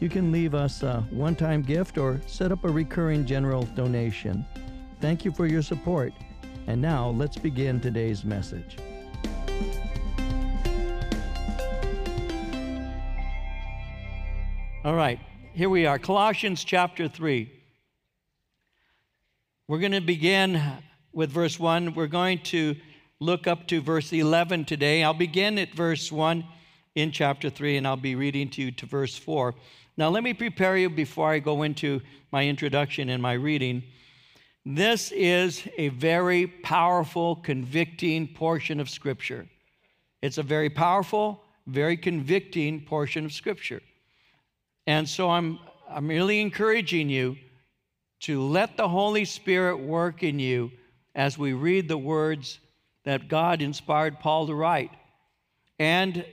You can leave us a one time gift or set up a recurring general donation. Thank you for your support. And now let's begin today's message. All right, here we are, Colossians chapter 3. We're going to begin with verse 1. We're going to look up to verse 11 today. I'll begin at verse 1 in chapter 3, and I'll be reading to you to verse 4. Now, let me prepare you before I go into my introduction and my reading. This is a very powerful, convicting portion of Scripture. It's a very powerful, very convicting portion of Scripture. And so I'm, I'm really encouraging you to let the Holy Spirit work in you as we read the words that God inspired Paul to write. And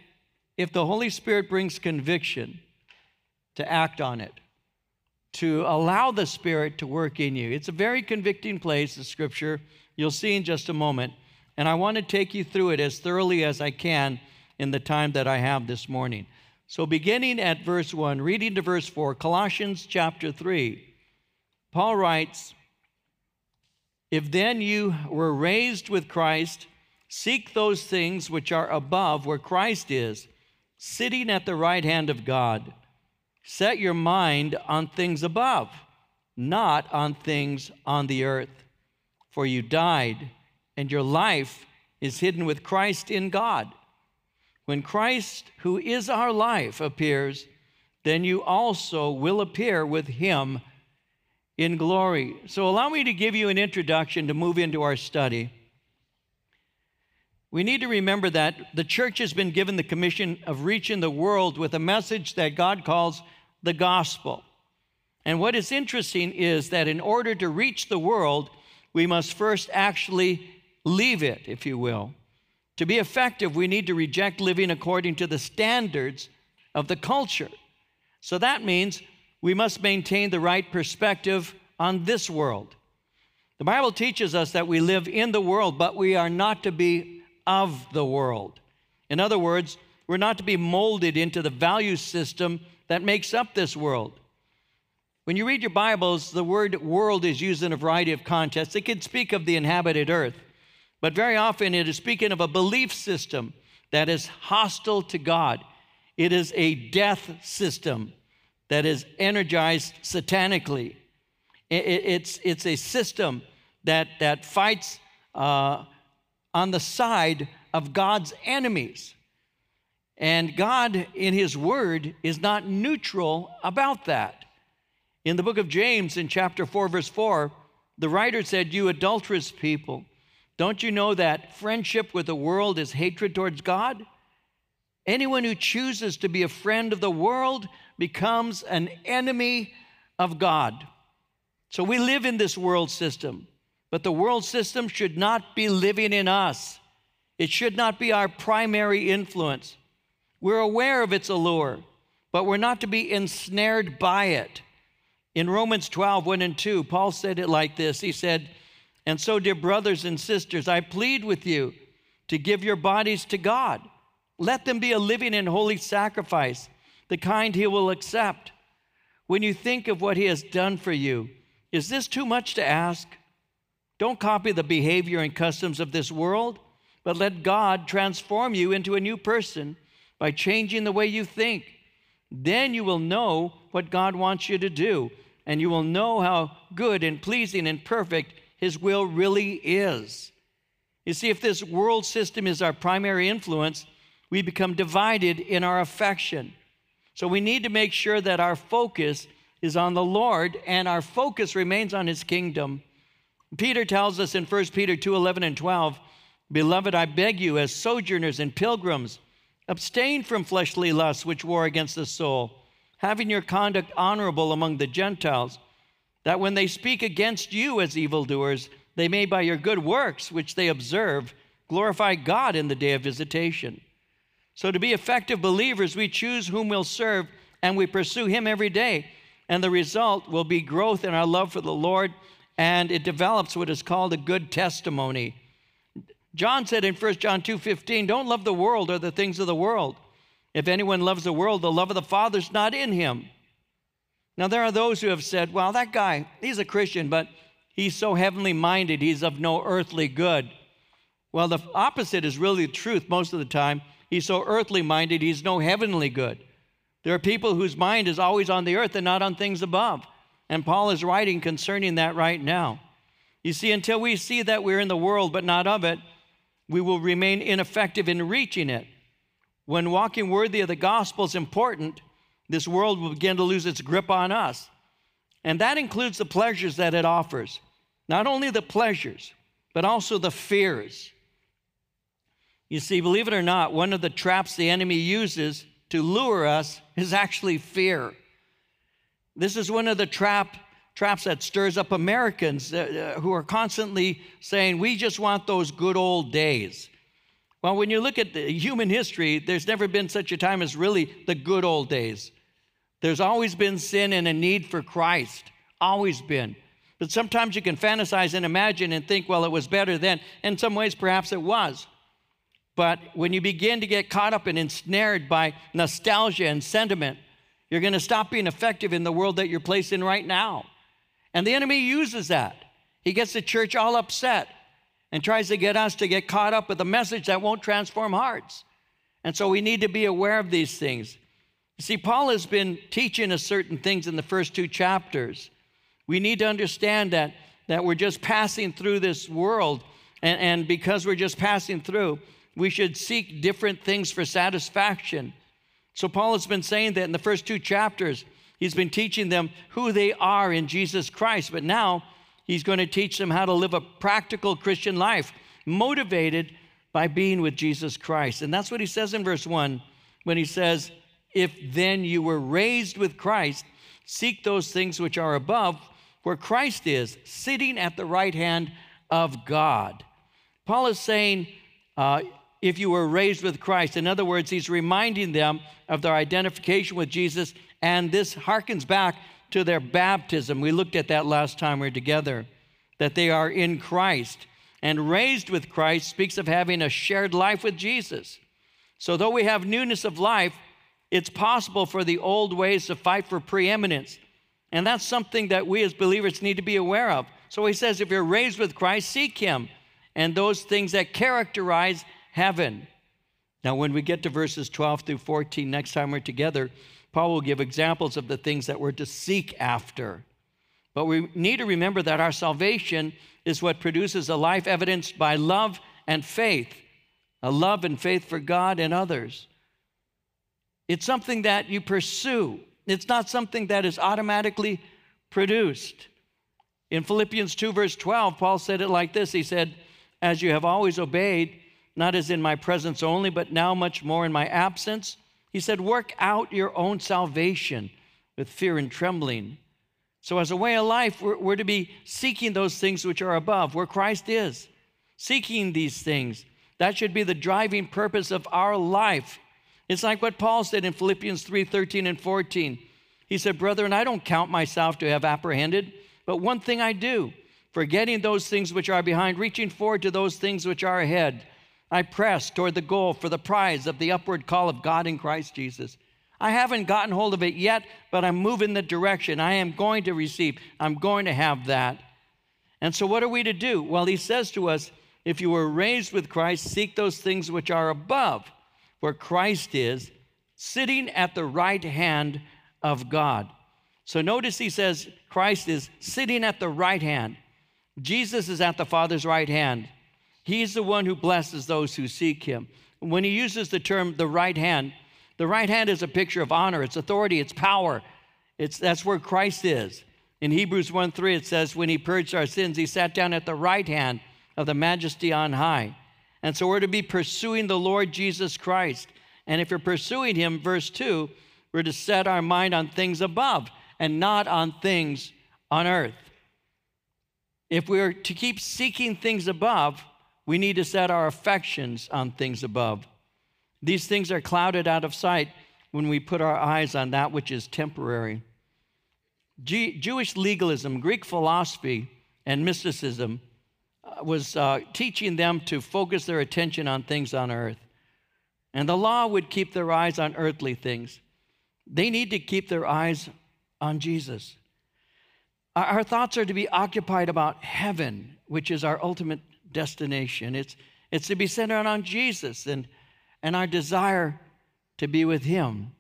if the Holy Spirit brings conviction, to act on it, to allow the Spirit to work in you. It's a very convicting place, the scripture. You'll see in just a moment. And I want to take you through it as thoroughly as I can in the time that I have this morning. So, beginning at verse 1, reading to verse 4, Colossians chapter 3, Paul writes, If then you were raised with Christ, seek those things which are above where Christ is, sitting at the right hand of God. Set your mind on things above, not on things on the earth. For you died, and your life is hidden with Christ in God. When Christ, who is our life, appears, then you also will appear with him in glory. So, allow me to give you an introduction to move into our study. We need to remember that the church has been given the commission of reaching the world with a message that God calls the gospel. And what is interesting is that in order to reach the world, we must first actually leave it, if you will. To be effective, we need to reject living according to the standards of the culture. So that means we must maintain the right perspective on this world. The Bible teaches us that we live in the world, but we are not to be of the world. In other words, we're not to be molded into the value system that makes up this world. When you read your Bibles, the word world is used in a variety of contexts. It could speak of the inhabited earth, but very often it is speaking of a belief system that is hostile to God. It is a death system that is energized satanically. It's, it's a system that, that fights uh, on the side of God's enemies. And God, in His Word, is not neutral about that. In the book of James, in chapter 4, verse 4, the writer said, You adulterous people, don't you know that friendship with the world is hatred towards God? Anyone who chooses to be a friend of the world becomes an enemy of God. So we live in this world system, but the world system should not be living in us. It should not be our primary influence. We're aware of its allure, but we're not to be ensnared by it. In Romans 12, 1 and 2, Paul said it like this He said, And so, dear brothers and sisters, I plead with you to give your bodies to God. Let them be a living and holy sacrifice, the kind He will accept. When you think of what He has done for you, is this too much to ask? Don't copy the behavior and customs of this world, but let God transform you into a new person by changing the way you think. Then you will know what God wants you to do, and you will know how good and pleasing and perfect His will really is. You see, if this world system is our primary influence, we become divided in our affection. So we need to make sure that our focus is on the Lord and our focus remains on His kingdom. Peter tells us in 1 Peter 2 11 and 12, Beloved, I beg you, as sojourners and pilgrims, Abstain from fleshly lusts which war against the soul. having your conduct honorable among the Gentiles, that when they speak against you as evildoers, they may by your good works, which they observe, glorify God in the day of visitation. So, to be effective believers, we choose whom we'll serve and we pursue Him every day. And the result will be growth in our love for the Lord, and it develops what is called a good testimony. John said in 1 John 2:15, "Don't love the world or the things of the world. If anyone loves the world, the love of the Father's not in him." Now there are those who have said, "Well, that guy, he's a Christian, but he's so heavenly minded, he's of no earthly good." Well, the opposite is really the truth most of the time. He's so earthly minded, he's no heavenly good. There are people whose mind is always on the earth and not on things above. And Paul is writing concerning that right now. You see, until we see that we're in the world but not of it, we will remain ineffective in reaching it. When walking worthy of the gospel is important, this world will begin to lose its grip on us. And that includes the pleasures that it offers. Not only the pleasures, but also the fears. You see, believe it or not, one of the traps the enemy uses to lure us is actually fear. This is one of the trap traps that stirs up Americans uh, uh, who are constantly saying, We just want those good old days. Well, when you look at human history, there's never been such a time as really the good old days. There's always been sin and a need for Christ, always been. But sometimes you can fantasize and imagine and think, well, it was better then. In some ways, perhaps it was. But when you begin to get caught up and ensnared by nostalgia and sentiment, you're going to stop being effective in the world that you're placed in right now. And the enemy uses that. He gets the church all upset and tries to get us to get caught up with a message that won't transform hearts. And so we need to be aware of these things. You see, Paul has been teaching us certain things in the first two chapters. We need to understand that, that we're just passing through this world, and, and because we're just passing through, we should seek different things for satisfaction. So, Paul has been saying that in the first two chapters. He's been teaching them who they are in Jesus Christ, but now he's going to teach them how to live a practical Christian life, motivated by being with Jesus Christ. And that's what he says in verse 1 when he says, If then you were raised with Christ, seek those things which are above, where Christ is, sitting at the right hand of God. Paul is saying, uh, if you were raised with Christ. In other words, he's reminding them of their identification with Jesus and this harkens back to their baptism. We looked at that last time we were together, that they are in Christ. And raised with Christ speaks of having a shared life with Jesus. So, though we have newness of life, it's possible for the old ways to fight for preeminence. And that's something that we as believers need to be aware of. So he says, if you're raised with Christ, seek him and those things that characterize heaven. Now, when we get to verses 12 through 14, next time we're together, Paul will give examples of the things that we're to seek after. But we need to remember that our salvation is what produces a life evidenced by love and faith, a love and faith for God and others. It's something that you pursue, it's not something that is automatically produced. In Philippians 2, verse 12, Paul said it like this He said, As you have always obeyed, not as in my presence only, but now much more in my absence, he said, Work out your own salvation with fear and trembling. So, as a way of life, we're, we're, to be seeking those things which are above, where Christ is. Seeking these things. That should be the driving purpose of our life. It's like what Paul said in Philippians 3 13 and 14. He said, Brethren, I don't count myself to have apprehended, but one thing I do, forgetting those things which are behind, reaching forward to those things which are ahead. I press toward the goal for the prize of the upward call of God in Christ Jesus. I haven't gotten hold of it yet, but I'm moving the direction. I am going to receive. I'm going to have that. And so, what are we to do? Well, he says to us, if you were raised with Christ, seek those things which are above, where Christ is, sitting at the right hand of God. So, notice he says Christ is sitting at the right hand. Jesus is at the Father's right hand. He's the one who blesses those who seek him. When he uses the term the right hand, the right hand is a picture of honor, it's authority, it's power. It's, that's where Christ is. In Hebrews 1 3, it says, When he purged our sins, he sat down at the right hand of the majesty on high. And so we're to be pursuing the Lord Jesus Christ. And if you're pursuing him, verse 2, We're to set our mind on things above and not on things on earth. If we're to keep seeking things above, we need to set our affections on things above. These things are clouded out of sight when we put our eyes on that which is temporary. G- Jewish legalism, Greek philosophy, and mysticism uh, was uh, teaching them to focus their attention on things on earth. And the law would keep their eyes on earthly things. They need to keep their eyes on Jesus. Our, our thoughts are to be occupied about heaven, which is our ultimate destination. It's, it's to be centered on Jesus and, and our desire to be with Him.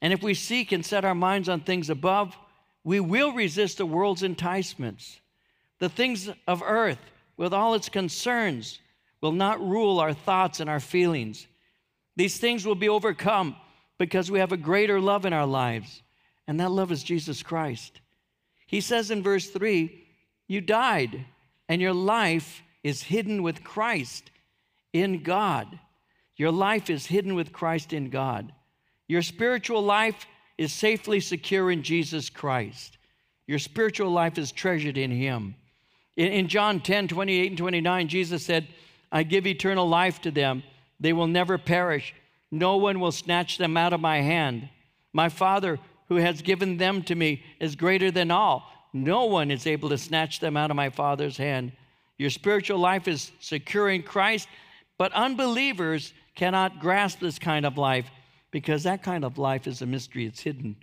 And if we seek and set our minds on things above, we will resist the world's enticements. The things of earth, with all its concerns, will not rule our thoughts and our feelings. These things will be overcome because we have a greater love in our lives, and that love is Jesus Christ. He says in verse 3 You died, and your life is hidden with Christ in God. Your life is hidden with Christ in God. Your spiritual life is safely secure in Jesus Christ. Your spiritual life is treasured in Him. In, in John 10 28 and 29, Jesus said, I give eternal life to them. They will never perish. No one will snatch them out of my hand. My Father, who has given them to me, is greater than all. No one is able to snatch them out of my Father's hand. Your spiritual life is secure in Christ, but unbelievers cannot grasp this kind of life because that kind of life is a mystery. It's hidden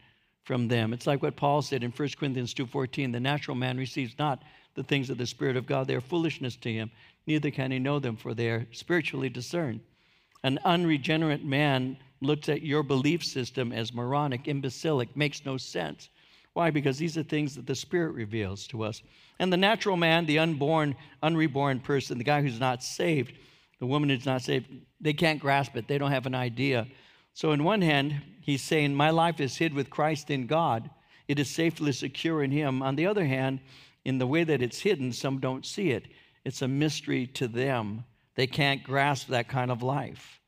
from them. It's like what Paul said in 1 Corinthians 2:14, the natural man receives not the things of the spirit of God. They are foolishness to him, neither can he know them for they are spiritually discerned. An unregenerate man looks at your belief system as moronic, imbecilic, makes no sense. Why? Because these are things that the Spirit reveals to us. And the natural man, the unborn, unreborn person, the guy who's not saved, the woman who's not saved, they can't grasp it. They don't have an idea. So, in one hand, he's saying, My life is hid with Christ in God. It is safely secure in Him. On the other hand, in the way that it's hidden, some don't see it. It's a mystery to them. They can't grasp that kind of life.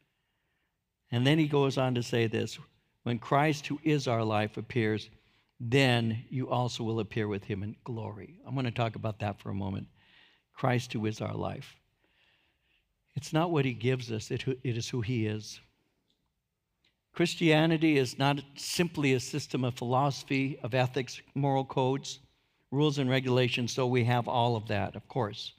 And then he goes on to say this when Christ, who is our life, appears, then you also will appear with him in glory. I'm going to talk about that for a moment. Christ, who is our life. It's not what he gives us, it, it is who he is. Christianity is not simply a system of philosophy, of ethics, moral codes, rules, and regulations, so we have all of that, of course.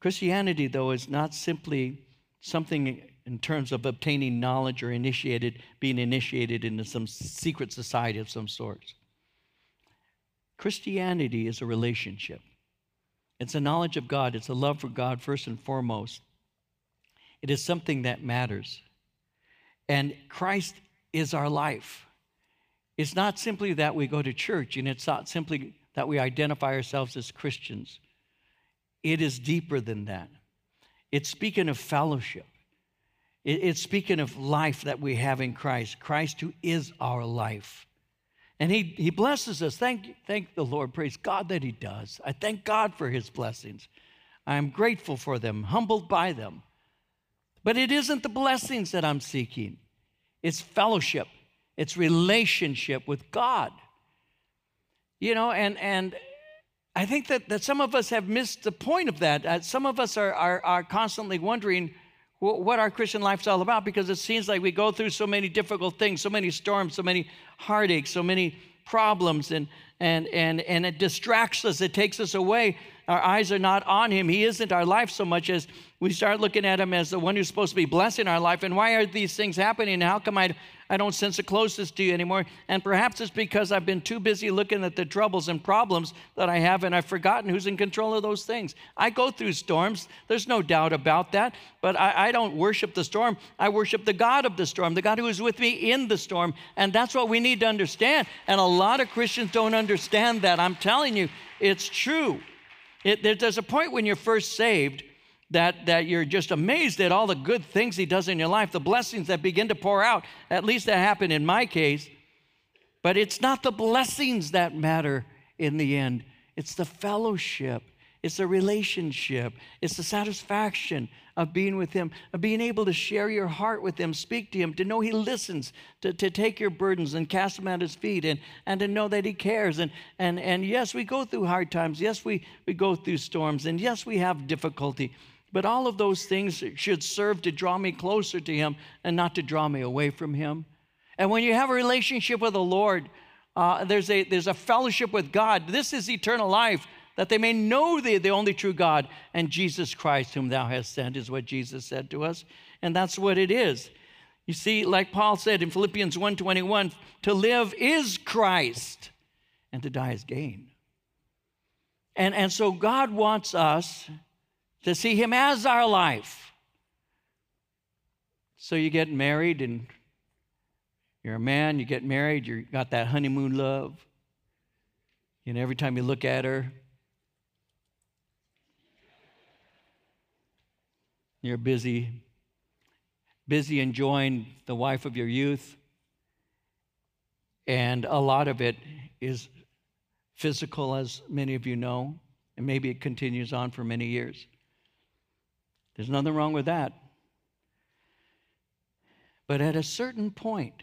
Christianity, though, is not simply something in terms of obtaining knowledge or initiated, being initiated into some secret society of some sort. Christianity is a relationship. It's a knowledge of God. It's a love for God first and foremost. It is something that matters. And Christ is our life. It's not simply that we go to church and it's not simply that we identify ourselves as Christians. It is deeper than that. It's speaking of fellowship. It's speaking of life that we have in Christ, Christ who is our life. And he, he blesses us. Thank, thank the Lord. Praise God that He does. I thank God for His blessings. I am grateful for them, humbled by them. But it isn't the blessings that I'm seeking, it's fellowship, it's relationship with God. You know, and, and I think that, that some of us have missed the point of that. Uh, some of us are, are, are constantly wondering, what our Christian life's all about because it seems like we go through so many difficult things, so many storms, so many heartaches, so many problems, and, and, and, and it distracts us, it takes us away. Our eyes are not on Him. He isn't our life so much as we start looking at Him as the one who's supposed to be blessing our life. And why are these things happening? How come I I don't sense a closeness to you anymore. And perhaps it's because I've been too busy looking at the troubles and problems that I have, and I've forgotten who's in control of those things. I go through storms, there's no doubt about that, but I, I don't worship the storm. I worship the God of the storm, the God who is with me in the storm. And that's what we need to understand. And a lot of Christians don't understand that. I'm telling you, it's true. It, there's a point when you're first saved that, that you're just amazed at all the good things He does in your life, the blessings that begin to pour out. At least that happened in my case. But it's not the blessings that matter in the end, it's the fellowship, It's a relationship. It's the satisfaction of being with Him, of being able to share your heart with Him, speak to Him, to know He listens, to, to take your burdens and cast them at His feet, and, and to know that He cares. And, and, and yes, we go through hard times. Yes, we, we go through storms. And yes, we have difficulty. But all of those things should serve to draw me closer to Him and not to draw me away from Him. And when you have a relationship with the Lord, uh, there's, a, there's a fellowship with God. This is eternal life that they may know thee, the only true God, and Jesus Christ, whom thou hast sent, is what Jesus said to us. And that's what it is. You see, like Paul said in Philippians 1:21, to live is Christ, and to die is gain. And, and so God wants us to see him as our life. So you get married and you're a man, you get married, you got that honeymoon love. Know, every time you look at her, You're busy, busy enjoying the wife of your youth. And a lot of it is physical, as many of you know, and maybe it continues on for many years. There's nothing wrong with that. But at a certain point,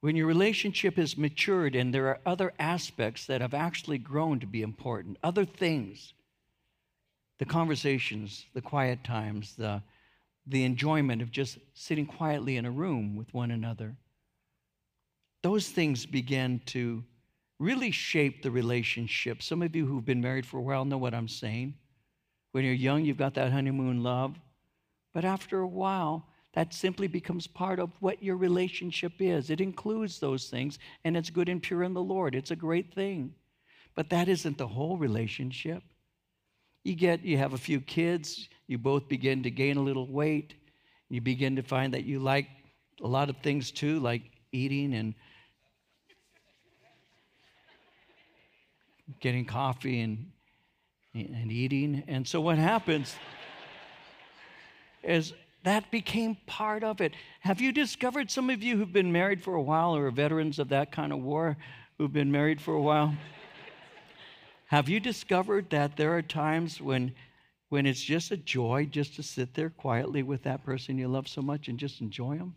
when your relationship has matured and there are other aspects that have actually grown to be important, other things, the conversations, the quiet times, the, the enjoyment of just sitting quietly in a room with one another. Those things begin to really shape the relationship. Some of you who've been married for a while know what I'm saying. When you're young, you've got that honeymoon love. But after a while, that simply becomes part of what your relationship is. It includes those things, and it's good and pure in the Lord. It's a great thing. But that isn't the whole relationship. You get, you have a few kids, you both begin to gain a little weight. You begin to find that you like a lot of things too, like eating and getting coffee and, and eating. And so what happens is that became part of it. Have you discovered some of you who've been married for a while or are veterans of that kind of war who've been married for a while? Have you discovered that there are times when, when it's just a joy just to sit there quietly with that person you love so much and just enjoy them?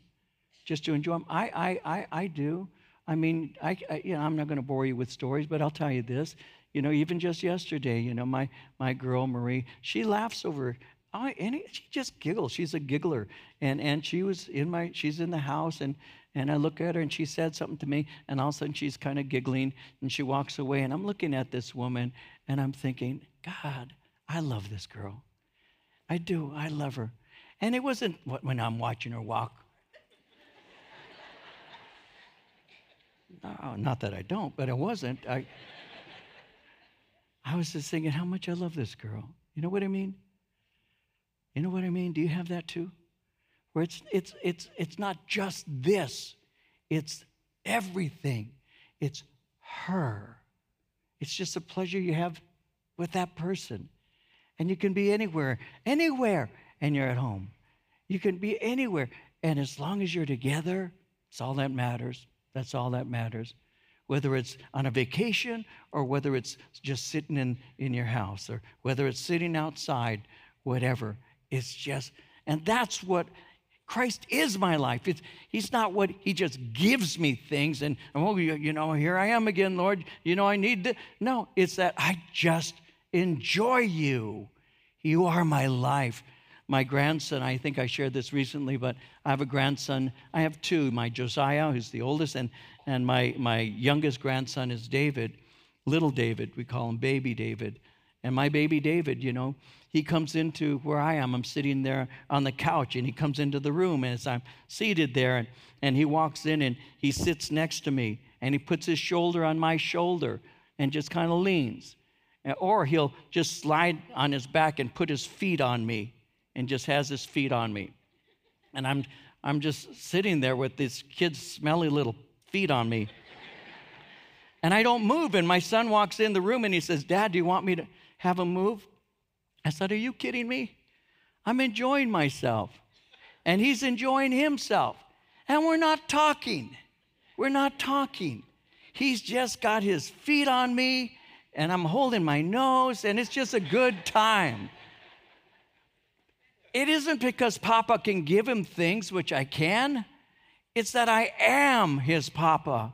Just to enjoy them? I, I, I, I do. I mean, I, I, you know, I'm not going to bore you with stories, but I'll tell you this. You know, even just yesterday, you know, my, my girl, Marie, she laughs over I, any, she just giggles. She's a giggler. And, and she was in my, she's in the house and, and I look at her and she said something to me, and all of a sudden she's kind of giggling and she walks away. And I'm looking at this woman and I'm thinking, God, I love this girl. I do. I love her. And it wasn't when I'm watching her walk. No, not that I don't, but it wasn't. I, I was just thinking how much I love this girl. You know what I mean? You know what I mean? Do you have that too? Where it's, it's, it's, it's not just this, it's everything. It's her. It's just a pleasure you have with that person. And you can be anywhere, anywhere, and you're at home. You can be anywhere. And as long as you're together, it's all that matters. That's all that matters. Whether it's on a vacation or whether it's just sitting in, in your house or whether it's sitting outside, whatever. It's just, and that's what Christ is my life. It's, he's not what he just gives me things and, oh, you, you know, here I am again, Lord. You know, I need this. No, it's that I just enjoy you. You are my life. My grandson, I think I shared this recently, but I have a grandson. I have two my Josiah, who's the oldest, and, and my, my youngest grandson is David, little David. We call him baby David. And my baby David, you know, he comes into where I am. I'm sitting there on the couch, and he comes into the room as I'm seated there, and, and he walks in and he sits next to me, and he puts his shoulder on my shoulder and just kind of leans. Or he'll just slide on his back and put his feet on me and just has his feet on me. And I'm, I'm just sitting there with this kid's smelly little feet on me. and I don't move. And my son walks in the room and he says, Dad, do you want me to have him move? I said, Are you kidding me? I'm enjoying myself. And he's enjoying himself. And we're not talking. We're not talking. He's just got his feet on me and I'm holding my nose, and it's just a good time. It isn't because Papa can give him things, which I can. It's that I am his Papa.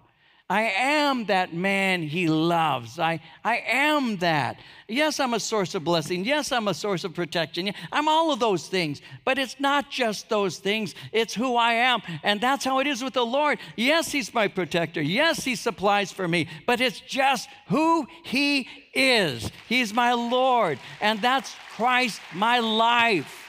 I am that man he loves. I, I am that. Yes, I'm a source of blessing. Yes, I'm a source of protection. I'm all of those things. But it's not just those things, it's who I am. And that's how it is with the Lord. Yes, he's my protector. Yes, he supplies for me. But it's just who he is. He's my Lord. And that's Christ, my life.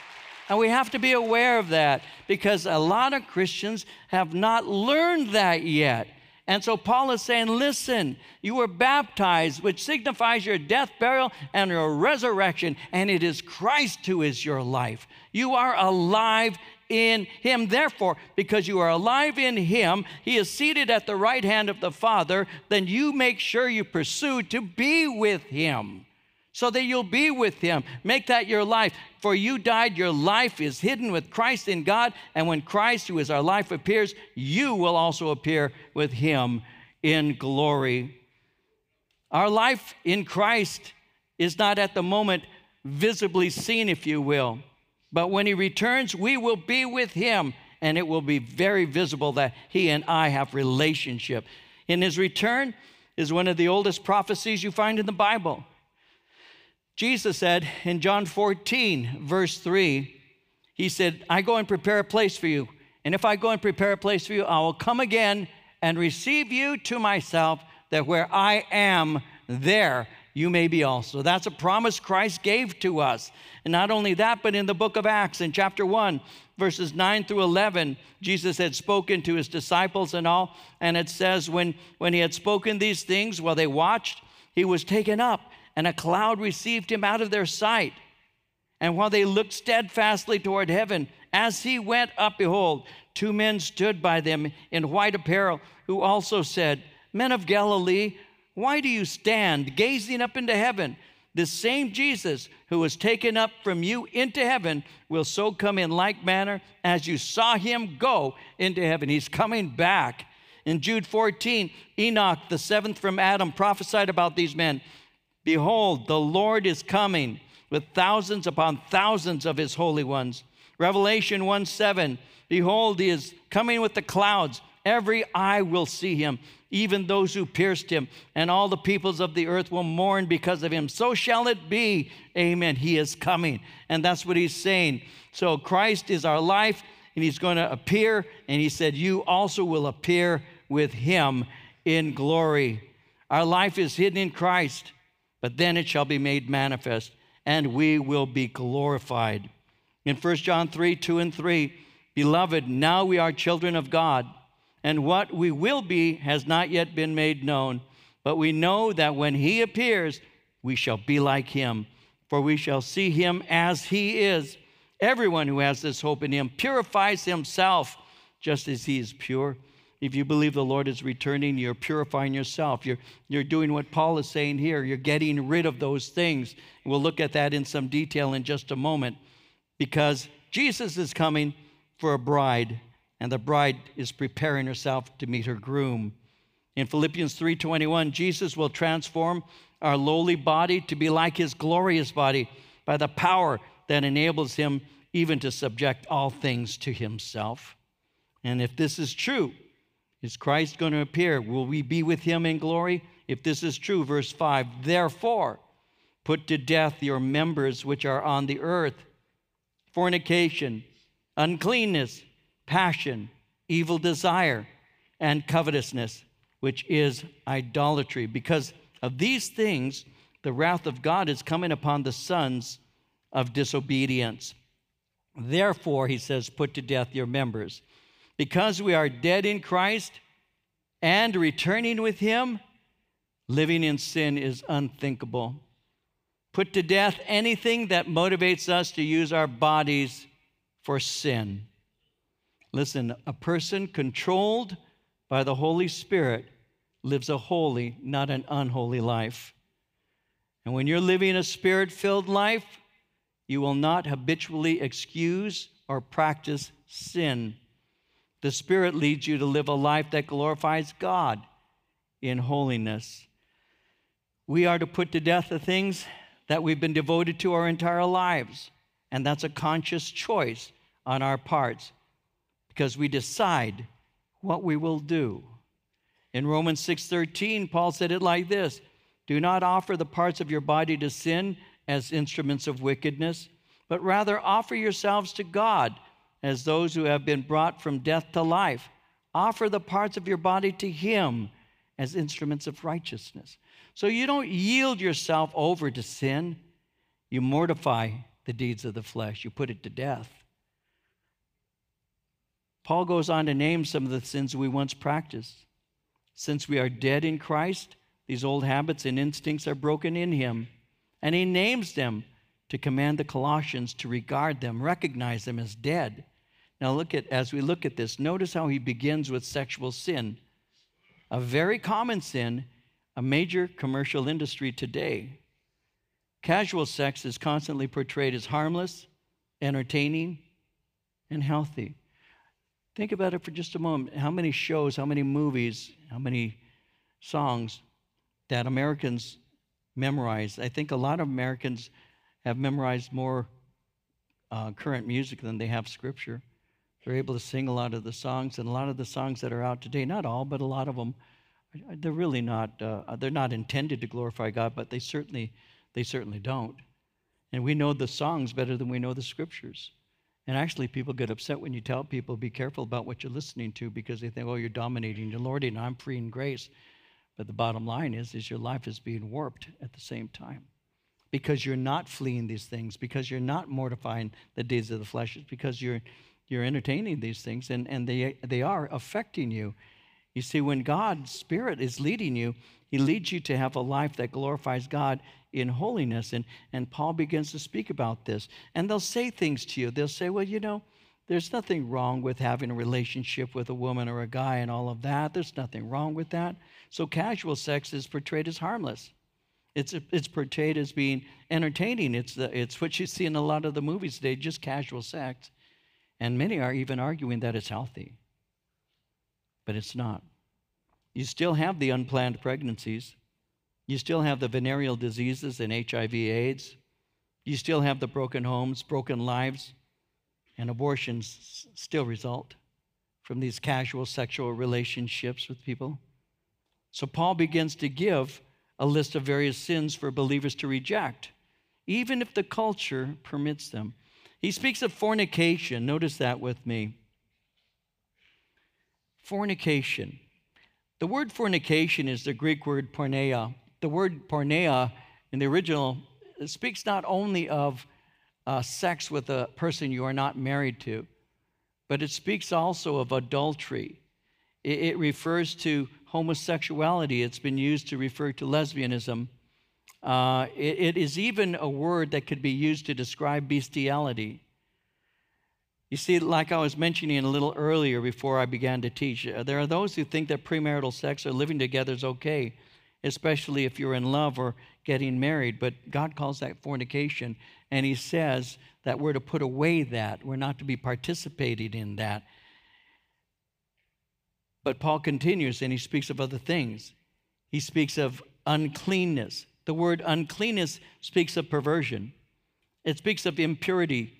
And we have to be aware of that because a lot of Christians have not learned that yet. And so Paul is saying, listen, you were baptized, which signifies your death, burial, and your resurrection, and it is Christ who is your life. You are alive in him. Therefore, because you are alive in him, he is seated at the right hand of the Father, then you make sure you pursue to be with him so that you'll be with him. Make that your life. For you died, your life is hidden with Christ in God, and when Christ, who is our life, appears, you will also appear with him in glory. Our life in Christ is not at the moment visibly seen, if you will, but when he returns, we will be with him, and it will be very visible that he and I have relationship. In his return is one of the oldest prophecies you find in the Bible. Jesus said in John 14, verse 3, He said, I go and prepare a place for you. And if I go and prepare a place for you, I will come again and receive you to myself, that where I am, there you may be also. That's a promise Christ gave to us. And not only that, but in the book of Acts, in chapter 1, verses 9 through 11, Jesus had spoken to his disciples and all. And it says, when, when he had spoken these things, while they watched, he was taken up and a cloud received him out of their sight. And while they looked steadfastly toward heaven, as he went up, behold, two men stood by them in white apparel, who also said, Men of Galilee, why do you stand gazing up into heaven? This same Jesus who was taken up from you into heaven will so come in like manner as you saw him go into heaven. He's coming back. In Jude 14, Enoch, the seventh from Adam, prophesied about these men. Behold, the Lord is coming with thousands upon thousands of his holy ones. Revelation 1 7, behold, he is coming with the clouds. Every eye will see him, even those who pierced him, and all the peoples of the earth will mourn because of him. So shall it be. Amen. He is coming. And that's what he's saying. So Christ is our life, and he's going to appear. And he said, You also will appear with him in glory. Our life is hidden in Christ but then it shall be made manifest, and we will be glorified. In 1 John 3 2 and 3, Beloved, now we are children of God, and what we will be has not yet been made known. But we know that when he appears, we shall be like him, for we shall see him as he is. Everyone who has this hope in him purifies himself just as he is pure. If you believe the Lord is returning, you're purifying yourself. You're, you're doing what Paul is saying here. You're getting rid of those things. We'll look at that in some detail in just a moment because Jesus is coming for a bride, and the bride is preparing herself to meet her groom. In Philippians 3:21, Jesus will transform our lowly body to be like his glorious body by the power that enables him even to subject all things to himself. And if this is true, is Christ going to appear? Will we be with him in glory? If this is true, verse 5 Therefore, put to death your members which are on the earth fornication, uncleanness, passion, evil desire, and covetousness, which is idolatry. Because of these things, the wrath of God is coming upon the sons of disobedience. Therefore, he says, put to death your members because we are dead in Christ and returning with Him, living in sin is unthinkable. Put to death anything that motivates us to use our bodies for sin. Listen, a person controlled by the Holy Spirit lives a holy, not an unholy life. And when you're living a spirit filled life, you will not habitually excuse or practice sin. The Spirit leads you to live a life that glorifies God in holiness. We are to put to death the things that we've been devoted to our entire lives. And that's a conscious choice on our parts because we decide what we will do. In Romans 6:13, Paul said it like this: "Do not offer the parts of your body to sin as instruments of wickedness, but rather offer yourselves to God as those who have been brought from death to life. Offer the parts of your body to him as instruments of righteousness." So you don't yield yourself over to sin. You mortify the deeds of the flesh. You put it to death. Paul goes on to name some of the sins we once practiced. Since we are dead in Christ, these old habits and instincts are broken in him. And he names them to command the Colossians to regard them, recognize them as dead. Now look at as we look at this, notice how he begins with sexual sin. A very common sin, a major commercial industry today. Casual sex is constantly portrayed as harmless, entertaining, and healthy. Think about it for just a moment. How many shows, how many movies, how many songs that Americans memorize? I think a lot of Americans have memorized more uh, current music than they have scripture. They're able to sing a lot of the songs, and a lot of the songs that are out today, not all, but a lot of them, they're really not, uh, they're not intended to glorify God, but they certainly, they certainly don't. And we know the songs better than we know the scriptures. And actually, people get upset when you tell people, be careful about what you're listening to because they think, oh, you're dominating, you're lording, I'm free in grace. But the bottom line is, is your life is being warped at the same time. Because you're not fleeing these things, because you're not mortifying the deeds of the flesh, it's because you're, you're entertaining these things and, and they, they are affecting you. You see, when God's Spirit is leading you, He leads you to have a life that glorifies God in holiness. And, and Paul begins to speak about this. And they'll say things to you. They'll say, well, you know, there's nothing wrong with having a relationship with a woman or a guy and all of that. There's nothing wrong with that. So casual sex is portrayed as harmless. It's, it's portrayed as being entertaining. It's, the, it's what you see in a lot of the movies today, just casual sex. And many are even arguing that it's healthy. But it's not. You still have the unplanned pregnancies. You still have the venereal diseases and HIV AIDS. You still have the broken homes, broken lives, and abortions still result from these casual sexual relationships with people. So Paul begins to give a list of various sins for believers to reject, even if the culture permits them. He speaks of fornication. Notice that with me. Fornication. The word fornication is the Greek word porneia, the word porneia in the original speaks not only of uh, sex with a person you are not married to, but it speaks also of adultery. It, it refers to homosexuality. It's been used to refer to lesbianism. Uh, it, it is even a word that could be used to describe bestiality. You see, like I was mentioning a little earlier before I began to teach, uh, there are those who think that premarital sex or living together is okay especially if you're in love or getting married. But God calls that fornication, and He says that we're to put away that, we're not to be participating in that. But Paul continues and he speaks of other things. He speaks of uncleanness. The word uncleanness speaks of perversion, it speaks of impurity.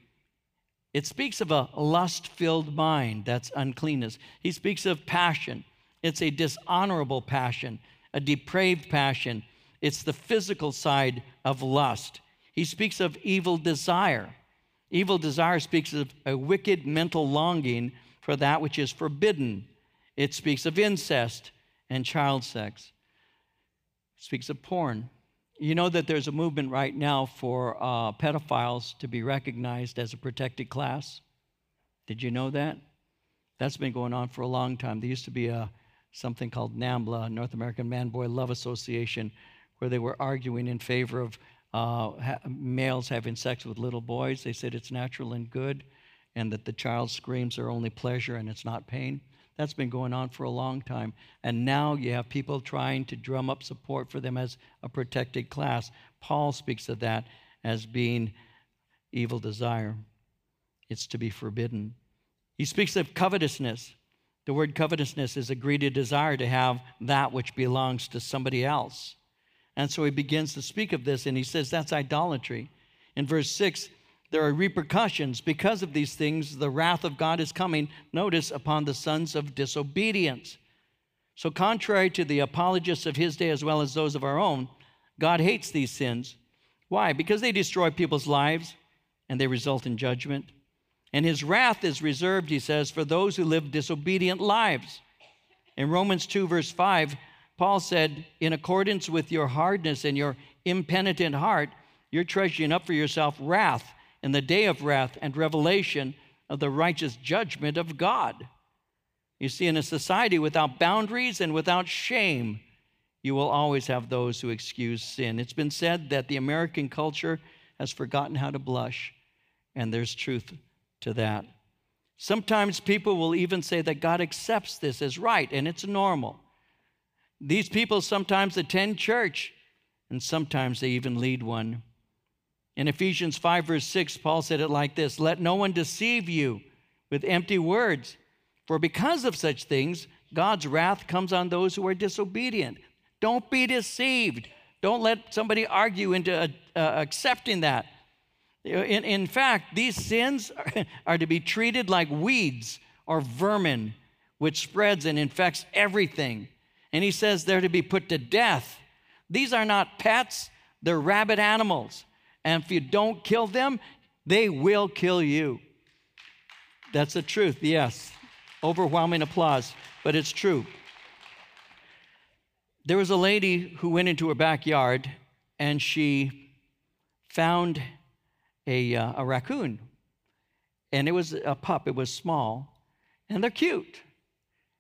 It speaks of a lust filled mind, that's uncleanness. He speaks of passion, it's a dishonorable passion a depraved passion. It's the physical side of lust. He speaks of evil desire. Evil desire speaks of a wicked mental longing for that which is forbidden. It speaks of incest and child sex. It speaks of porn. You know that there's a movement right now for uh, pedophiles to be recognized as a protected class? Did you know that? That's been going on for a long time. There used to be a something called NAMBLA, North American Man Boy Love Association, where they were arguing in favor of uh, ha- males having sex with little boys. They said it's natural and good, and that the child's screams are only pleasure and it's not pain. That's been going on for a long time. And now you have people trying to drum up support for them as a protected class. Paul speaks of that as being evil desire, it's to be forbidden. He speaks of covetousness. The word covetousness is a greedy desire to have that which belongs to somebody else. And so he begins to speak of this and he says that's idolatry. In verse 6, there are repercussions. Because of these things, the wrath of God is coming, notice, upon the sons of disobedience. So, contrary to the apologists of his day as well as those of our own, God hates these sins. Why? Because they destroy people's lives and they result in judgment. And his wrath is reserved, he says, for those who live disobedient lives. In Romans 2, verse 5, Paul said, In accordance with your hardness and your impenitent heart, you're treasuring up for yourself wrath in the day of wrath and revelation of the righteous judgment of God. You see, in a society without boundaries and without shame, you will always have those who excuse sin. It's been said that the American culture has forgotten how to blush, and there's truth to that. Sometimes people will even say that God accepts this as right and it's normal. These people sometimes attend church, and sometimes they even lead one. In Ephesians 5, verse 6, Paul said it like this Let no one deceive you with empty words, for because of such things, God's wrath comes on those who are disobedient. Don't be deceived. Don't let somebody argue into uh, accepting that. In, in fact, these sins are, are to be treated like weeds or vermin, which spreads and infects everything. And he says they're to be put to death. These are not pets, they're rabid animals. And if you don't kill them, they will kill you. That's the truth, yes. Overwhelming applause, but it's true. There was a lady who went into her backyard and she found a, uh, a raccoon. And it was a pup, it was small, and they're cute.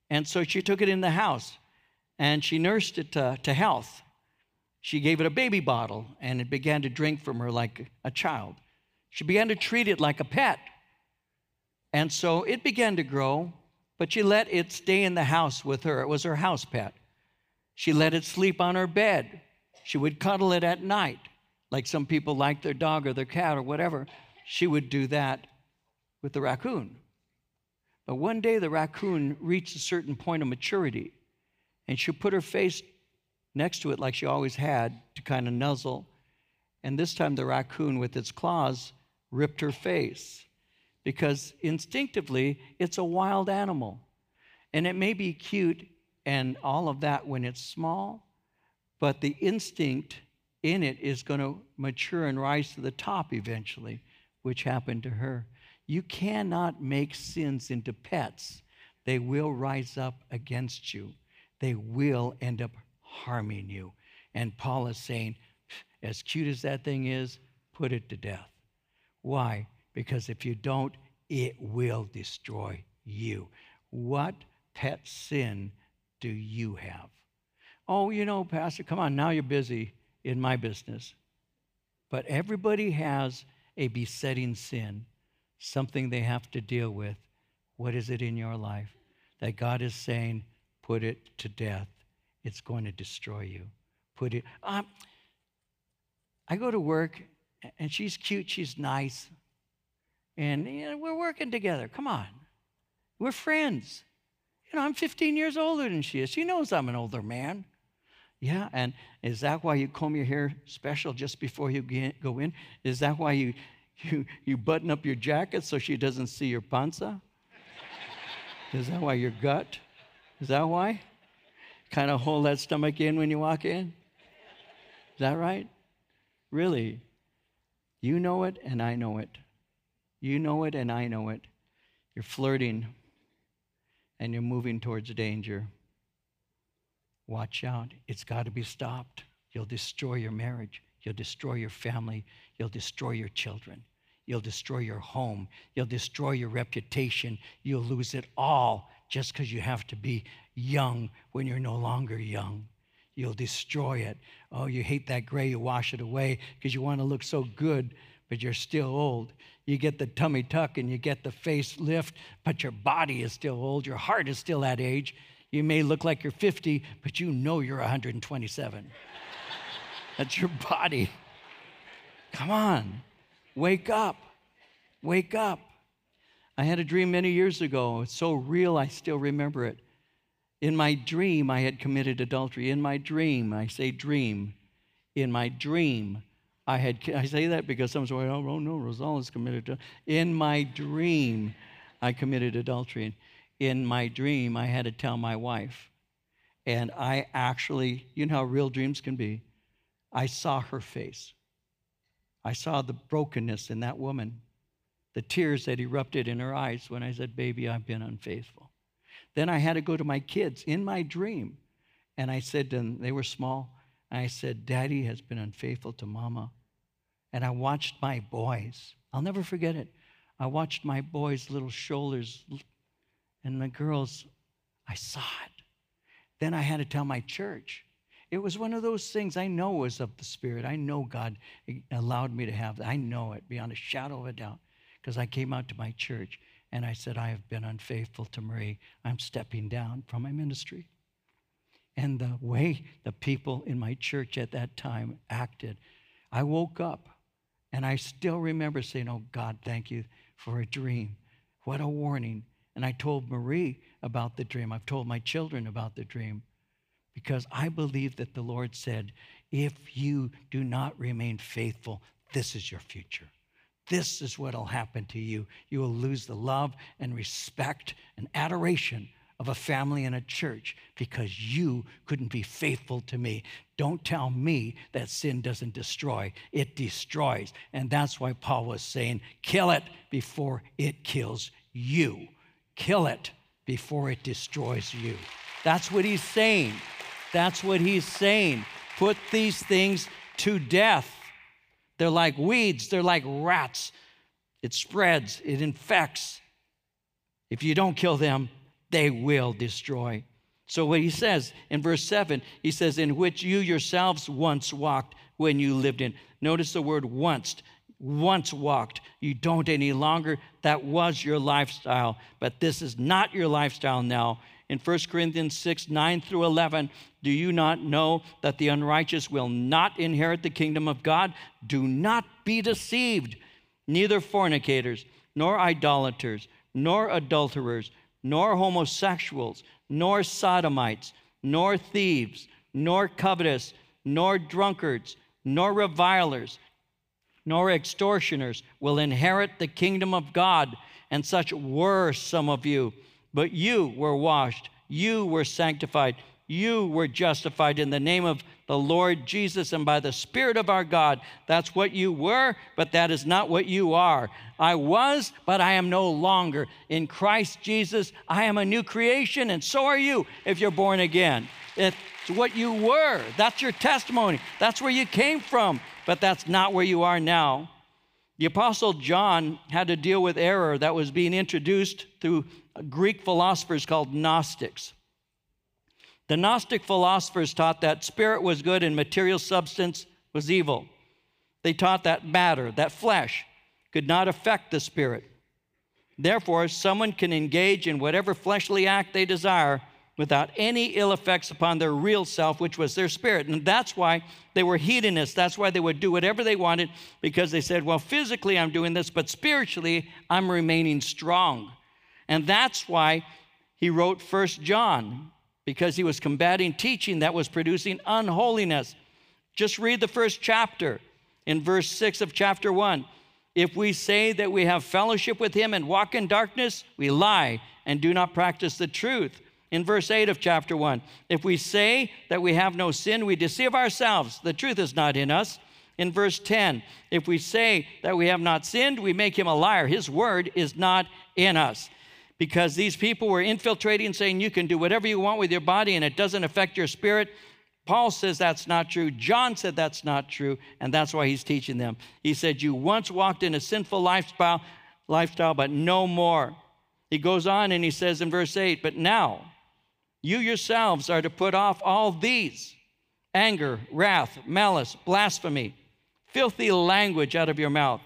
And so she took it in the house and she nursed it to, to health. She gave it a baby bottle and it began to drink from her like a child. She began to treat it like a pet. And so it began to grow, but she let it stay in the house with her. It was her house pet. She let it sleep on her bed. She would cuddle it at night, like some people like their dog or their cat or whatever. She would do that with the raccoon. But one day the raccoon reached a certain point of maturity and she put her face next to it like she always had to kind of nuzzle. And this time the raccoon, with its claws, ripped her face because instinctively it's a wild animal. And it may be cute and all of that when it's small, but the instinct in it is going to mature and rise to the top eventually, which happened to her. You cannot make sins into pets, they will rise up against you they will end up harming you. And Paul is saying, as cute as that thing is, put it to death. Why? Because if you don't, it will destroy you. What pet sin do you have? Oh, you know, Pastor, come on, now you're busy in my business. But everybody has a besetting sin, something they have to deal with. What is it in your life that God is saying, put it to death. It's going to destroy you. Put it. Um, I go to work, and she's cute, she's nice, and you know, we're working together. Come on, we're friends. You know, I'm 15 years older than she is. She knows I'm an older man. Yeah, and is that why you comb your hair special just before you get, go in? Is that why you, you, you button up your jacket so she doesn't see your panza? Is that why your gut? Is that why? Kind of hold that stomach in when you walk in? Is that right? Really? You know it and I know it. You know it and I know it. You're flirting and you're moving towards danger. Watch out. It's got to be stopped. You'll destroy your marriage. You'll destroy your family. You'll destroy your children. You'll destroy your home. You'll destroy your reputation. You'll lose it all just because you have to be young when you're no longer young. You'll destroy it. Oh, you hate that gray, you wash it away because you want to look so good, but you're still old. You get the tummy tuck and you get the face lift, but your body is still old. Your heart is still that age. You may look like you're 50, but you know you're 127. That's your body. Come on, wake up. Wake up. I had a dream many years ago. It's so real, I still remember it. In my dream, I had committed adultery. In my dream, I say dream. In my dream, I had, I say that because someone's going, oh, no, Rosales committed to. In my dream, I committed adultery. In my dream, I had to tell my wife. And I actually, you know how real dreams can be. I saw her face. I saw the brokenness in that woman, the tears that erupted in her eyes when I said, Baby, I've been unfaithful. Then I had to go to my kids in my dream. And I said to them, they were small. And I said, Daddy has been unfaithful to mama. And I watched my boys. I'll never forget it. I watched my boys' little shoulders and the girls. I saw it. Then I had to tell my church. It was one of those things I know was of the Spirit. I know God allowed me to have that. I know it beyond a shadow of a doubt because I came out to my church and I said, I have been unfaithful to Marie. I'm stepping down from my ministry. And the way the people in my church at that time acted, I woke up and I still remember saying, Oh God, thank you for a dream. What a warning. And I told Marie about the dream. I've told my children about the dream because I believe that the Lord said, if you do not remain faithful, this is your future. This is what will happen to you. You will lose the love and respect and adoration of a family and a church because you couldn't be faithful to me. Don't tell me that sin doesn't destroy, it destroys. And that's why Paul was saying, kill it before it kills you. Kill it before it destroys you. That's what he's saying. That's what he's saying. Put these things to death. They're like weeds, they're like rats. It spreads, it infects. If you don't kill them, they will destroy. So, what he says in verse 7, he says, In which you yourselves once walked when you lived in. Notice the word once. Once walked. You don't any longer. That was your lifestyle. But this is not your lifestyle now in 1 Corinthians 6 9 through 11. Do you not know that the unrighteous will not inherit the kingdom of God? Do not be deceived. Neither fornicators, nor idolaters, nor adulterers, nor homosexuals, nor sodomites, nor thieves, nor covetous, nor drunkards, nor revilers, nor extortioners will inherit the kingdom of God. And such were some of you. But you were washed, you were sanctified, you were justified in the name of the Lord Jesus and by the Spirit of our God. That's what you were, but that is not what you are. I was, but I am no longer. In Christ Jesus, I am a new creation, and so are you if you're born again. It's what you were. That's your testimony. That's where you came from, but that's not where you are now. The Apostle John had to deal with error that was being introduced through Greek philosophers called Gnostics. The Gnostic philosophers taught that spirit was good and material substance was evil. They taught that matter, that flesh, could not affect the spirit. Therefore, someone can engage in whatever fleshly act they desire without any ill effects upon their real self, which was their spirit. And that's why they were hedonists. That's why they would do whatever they wanted because they said, well, physically I'm doing this, but spiritually I'm remaining strong. And that's why he wrote First John, because he was combating teaching that was producing unholiness. Just read the first chapter in verse 6 of chapter 1. If we say that we have fellowship with him and walk in darkness, we lie and do not practice the truth. In verse 8 of chapter 1, if we say that we have no sin, we deceive ourselves. The truth is not in us. In verse 10, if we say that we have not sinned, we make him a liar. His word is not in us because these people were infiltrating, saying you can do whatever you want with your body and it doesn't affect your spirit. Paul says that's not true. John said that's not true, and that's why he's teaching them. He said, You once walked in a sinful lifestyle, lifestyle, but no more. He goes on and he says in verse 8, But now you yourselves are to put off all these anger, wrath, malice, blasphemy, filthy language out of your mouth.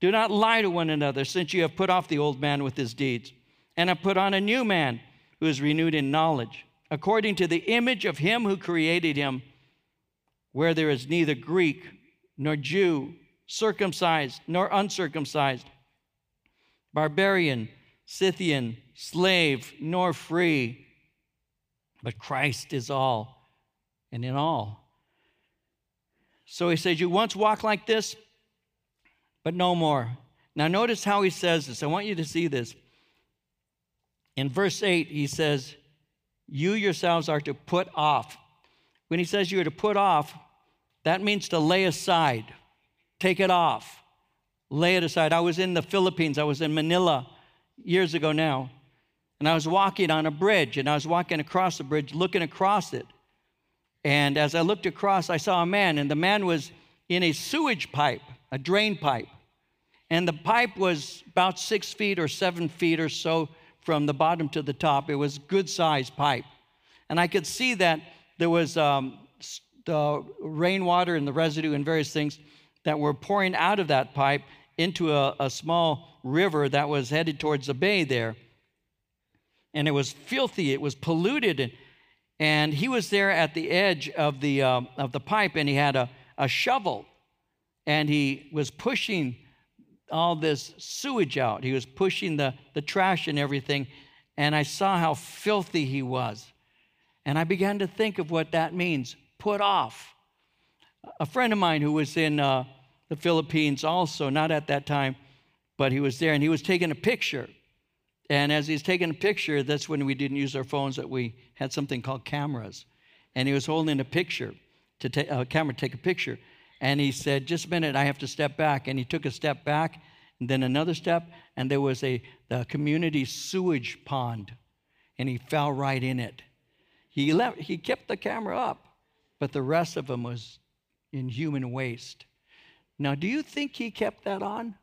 Do not lie to one another, since you have put off the old man with his deeds and have put on a new man who is renewed in knowledge, according to the image of him who created him, where there is neither Greek nor Jew, circumcised nor uncircumcised, barbarian, Scythian, slave nor free, but Christ is all and in all. So he says, You once walked like this, but no more. Now, notice how he says this. I want you to see this. In verse 8, he says, You yourselves are to put off. When he says you're to put off, that means to lay aside, take it off, lay it aside. I was in the Philippines, I was in Manila years ago now, and I was walking on a bridge, and I was walking across the bridge, looking across it. And as I looked across, I saw a man, and the man was in a sewage pipe, a drain pipe. And the pipe was about six feet or seven feet or so from the bottom to the top. It was good sized pipe. And I could see that there was um, the rainwater and the residue and various things that were pouring out of that pipe into a, a small river that was headed towards the bay there. And it was filthy, it was polluted. And, and he was there at the edge of the, uh, of the pipe and he had a, a shovel and he was pushing all this sewage out. He was pushing the, the trash and everything. And I saw how filthy he was. And I began to think of what that means put off. A friend of mine who was in uh, the Philippines also, not at that time, but he was there and he was taking a picture. And as he's taking a picture, that's when we didn't use our phones, that we had something called cameras. And he was holding a picture, to take a camera to take a picture. And he said, Just a minute, I have to step back. And he took a step back, and then another step, and there was a the community sewage pond. And he fell right in it. He, left, he kept the camera up, but the rest of him was in human waste. Now, do you think he kept that on?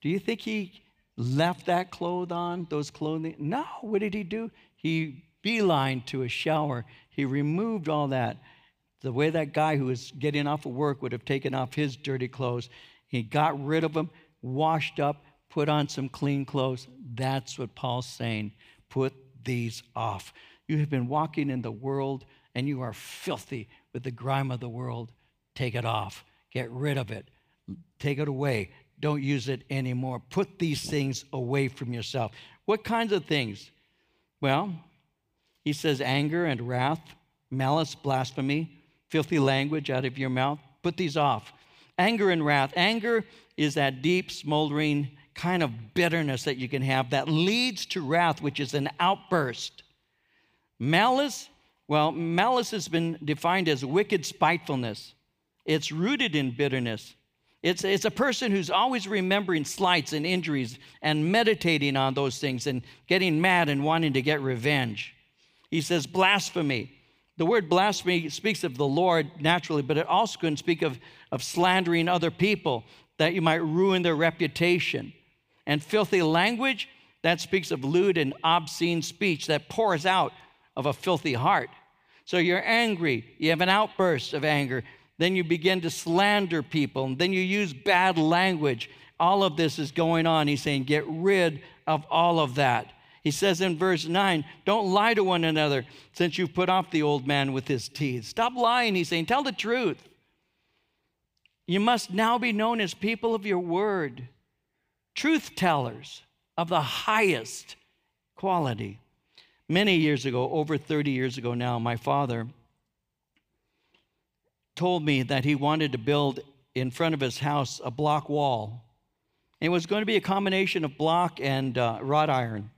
Do you think he left that clothes on, those clothing? No, what did he do? He beeline to a shower. He removed all that the way that guy who was getting off of work would have taken off his dirty clothes. He got rid of them, washed up, put on some clean clothes. That's what Paul's saying. Put these off. You have been walking in the world and you are filthy with the grime of the world. Take it off. Get rid of it. Take it away. Don't use it anymore. Put these things away from yourself. What kinds of things? Well, he says anger and wrath, malice, blasphemy, filthy language out of your mouth. Put these off. Anger and wrath. Anger is that deep, smoldering kind of bitterness that you can have that leads to wrath, which is an outburst. Malice, well, malice has been defined as wicked spitefulness. It's rooted in bitterness. It's, it's a person who's always remembering slights and injuries and meditating on those things and getting mad and wanting to get revenge. He says blasphemy. The word blasphemy speaks of the Lord naturally, but it also can speak of, of slandering other people, that you might ruin their reputation. And filthy language, that speaks of lewd and obscene speech that pours out of a filthy heart. So you're angry, you have an outburst of anger, then you begin to slander people, and then you use bad language. All of this is going on. He's saying, get rid of all of that. He says in verse 9, Don't lie to one another since you've put off the old man with his teeth. Stop lying, he's saying. Tell the truth. You must now be known as people of your word, truth tellers of the highest quality. Many years ago, over 30 years ago now, my father told me that he wanted to build in front of his house a block wall. It was going to be a combination of block and uh, wrought iron.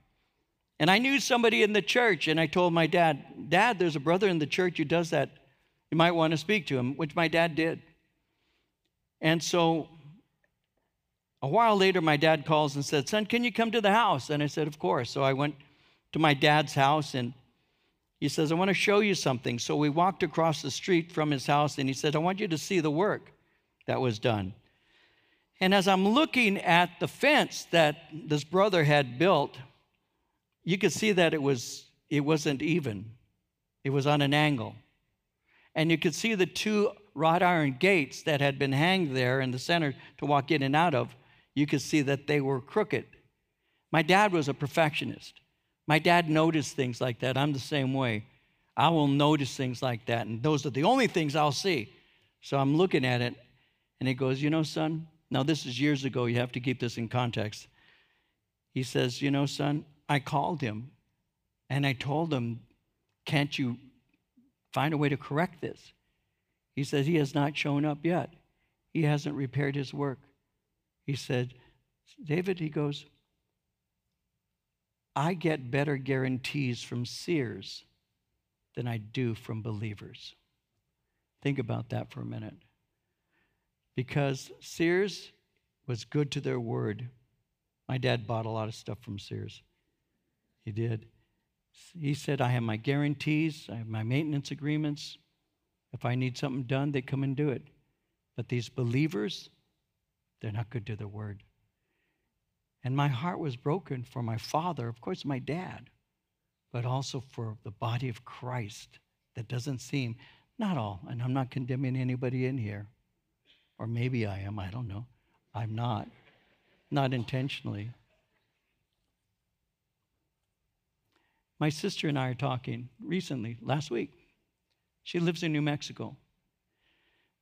And I knew somebody in the church, and I told my dad, Dad, there's a brother in the church who does that. You might want to speak to him, which my dad did. And so a while later, my dad calls and said, Son, can you come to the house? And I said, Of course. So I went to my dad's house, and he says, I want to show you something. So we walked across the street from his house, and he said, I want you to see the work that was done. And as I'm looking at the fence that this brother had built, you could see that it was it wasn't even. It was on an angle. And you could see the two wrought iron gates that had been hanged there in the center to walk in and out of. You could see that they were crooked. My dad was a perfectionist. My dad noticed things like that. I'm the same way. I will notice things like that, and those are the only things I'll see. So I'm looking at it, and he goes, You know, son, now this is years ago. You have to keep this in context. He says, You know, son, I called him and I told him, Can't you find a way to correct this? He says, He has not shown up yet. He hasn't repaired his work. He said, David, he goes, I get better guarantees from Sears than I do from believers. Think about that for a minute. Because Sears was good to their word. My dad bought a lot of stuff from Sears. He did. He said, I have my guarantees, I have my maintenance agreements. If I need something done, they come and do it. But these believers, they're not good to their word. And my heart was broken for my father, of course, my dad, but also for the body of Christ that doesn't seem, not all, and I'm not condemning anybody in here, or maybe I am, I don't know. I'm not, not intentionally. My sister and I are talking recently, last week. She lives in New Mexico.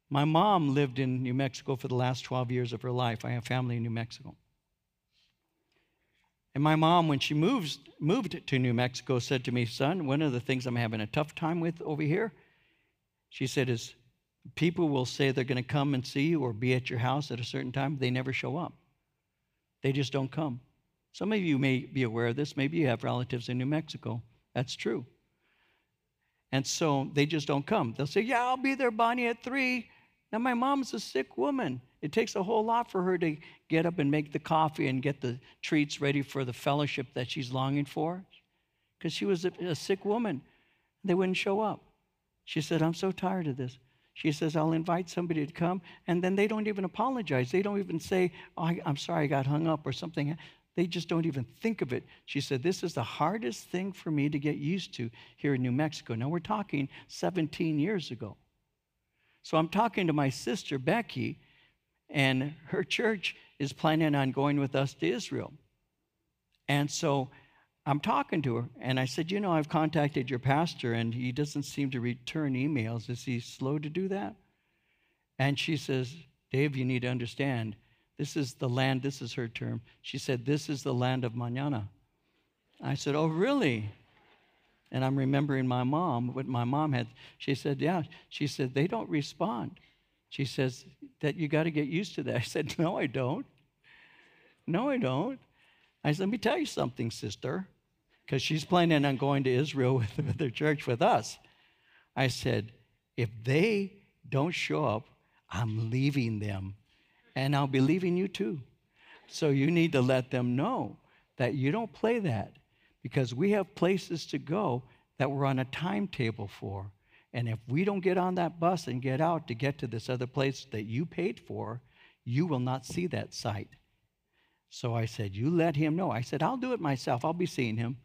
My mom lived in New Mexico for the last 12 years of her life. I have family in New Mexico. And my mom, when she moves, moved to New Mexico, said to me, Son, one of the things I'm having a tough time with over here, she said, is people will say they're going to come and see you or be at your house at a certain time. They never show up, they just don't come. Some of you may be aware of this. Maybe you have relatives in New Mexico. That's true. And so they just don't come. They'll say, Yeah, I'll be there, Bonnie, at three. Now, my mom's a sick woman. It takes a whole lot for her to get up and make the coffee and get the treats ready for the fellowship that she's longing for because she was a, a, sick woman. They wouldn't show up. She said, I'm so tired of this. She says, I'll invite somebody to come, and then they don't even apologize. They don't even say, oh, I, I'm sorry, I got hung up or something. They just don't even think of it. She said, This is the hardest thing for me to get used to here in New Mexico. Now, we're talking 17 years ago. So I'm talking to my sister, Becky, and her church is planning on going with us to Israel. And so I'm talking to her, and I said, You know, I've contacted your pastor, and he doesn't seem to return emails. Is he slow to do that? And she says, Dave, you need to understand, this is the land, this is her term. She said, This is the land of manana. I said, Oh, really? And I'm remembering my mom, what my mom had. She said, Yeah. She said, They don't respond. She says, That you got to get used to that. I said, No, I don't. No, I don't. I said, Let me tell you something, sister, because she's planning on going to Israel with, with their church with us. I said, If they don't show up, I'm leaving them, and I'll be leaving you too. So you need to let them know that you don't play that because we have places to go that we're on a timetable for. And if we don't get on that bus and get out to get to this other place that you paid for, you will not see that sight. So I said, You let him know. I said, I'll do it myself. I'll be seeing him.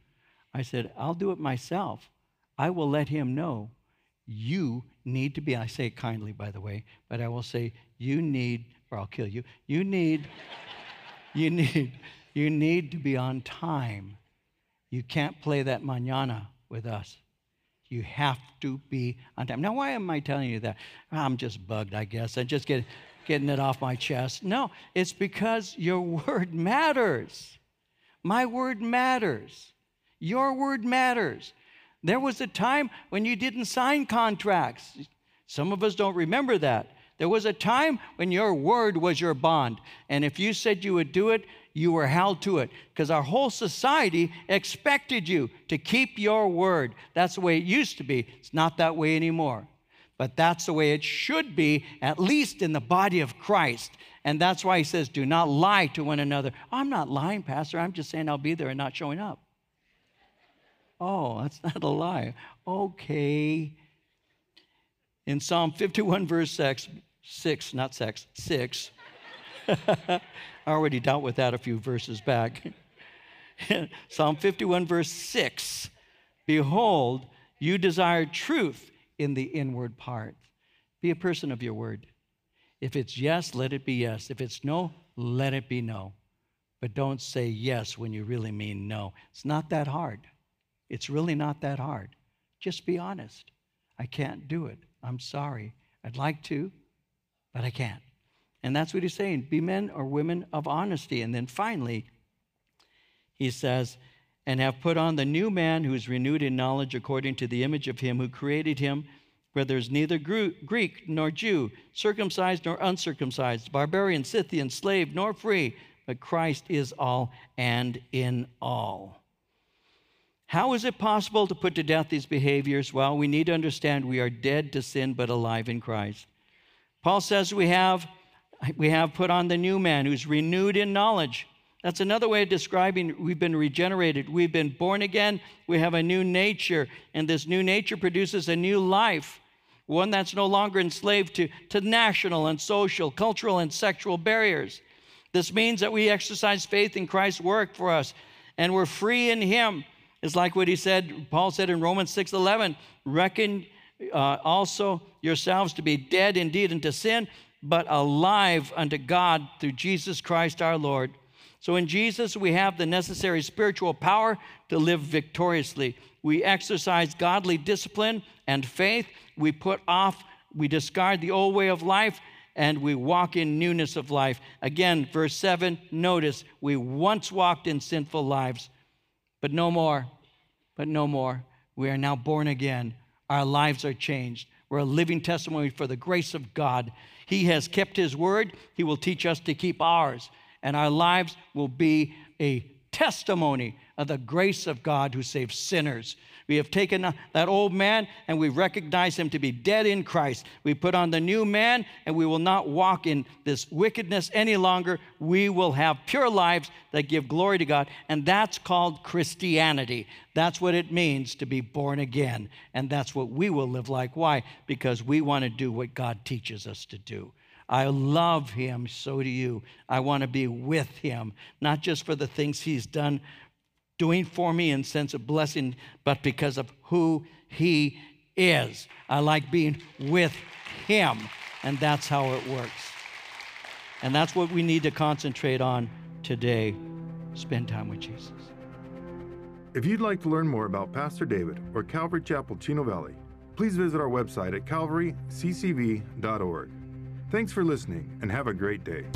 I said, I'll do it myself. I will let him know you need to be, I say it kindly, by the way, but I will say, you need, or I'll kill you, you need, you need, you need to be on time. You can't play that manana with us. You have to be on time. Now, why am I telling you that? I'm just bugged, I guess. I just get getting it off my chest. No, it's because your word matters. My word matters. Your word matters. There was a time when you didn't sign contracts. Some of us don't remember that. There was a time when your word was your bond. And if you said you would do it, you were held to it because our whole society expected you to keep your word. That's the way it used to be. It's not that way anymore. But that's the way it should be, at least in the body of Christ. And that's why he says, do not lie to one another. I'm not lying, Pastor. I'm just saying I'll be there and not showing up. Oh, that's not a lie. Okay. In Psalm 51, verse 6, 6 not sex, 6. I already dealt with that a few verses back. Psalm 51, verse 6 Behold, you desire truth in the inward part. Be a person of your word. If it's yes, let it be yes. If it's no, let it be no. But don't say yes when you really mean no. It's not that hard. It's really not that hard. Just be honest. I can't do it. I'm sorry. I'd like to, but I can't. And that's what he's saying be men or women of honesty. And then finally, he says, and have put on the new man who is renewed in knowledge according to the image of him who created him where there's neither Greek nor Jew, circumcised nor uncircumcised, barbarian, Scythian, slave nor free, but Christ is all and in all. How is it possible to put to death these behaviors? Well, we need to understand we are dead to sin but alive in Christ. Paul says we have, we have put on the new man who's renewed in knowledge. That's another way of describing we've been regenerated. We've been born again. We have a new nature, and this new nature produces a new life one that's no longer enslaved to, to national and social, cultural, and sexual barriers. This means that we exercise faith in Christ's work for us, and we're free in Him. It's like what he said, Paul said in Romans 6:11, reckon uh, also yourselves to be dead indeed unto sin, but alive unto God through Jesus Christ our Lord. So in Jesus, we have the necessary spiritual power to live victoriously. We exercise godly discipline and faith. We put off, we discard the old way of life, and we walk in newness of life. Again, verse 7, notice we once walked in sinful lives, but no more, but no more. We are now born again. Our lives are changed. We're a living testimony for the grace of God. He has kept His word, He will teach us to keep ours, and our lives will be a testimony of the grace of God who saves sinners. We have taken uh, that old man and we recognize him to be dead in Christ. We put on the new man and we will not walk in this wickedness any longer. We will have pure lives that give glory to God. And that's called Christianity. That's what it means to be born again. And that's what we will live like. Why? Because we want to do what God teaches us to do. I love him, so do you. I want to be with him, not just for the things he's done doing for me in sense of blessing, but because of who he is. I like being with him, and that's how it works. And that's what we need to concentrate on today. Spend time with Jesus. If you'd like to learn more about Pastor David or Calvary Chapel Chino Valley, please visit our website at calvaryccv.org. Thanks for listening and have a great day.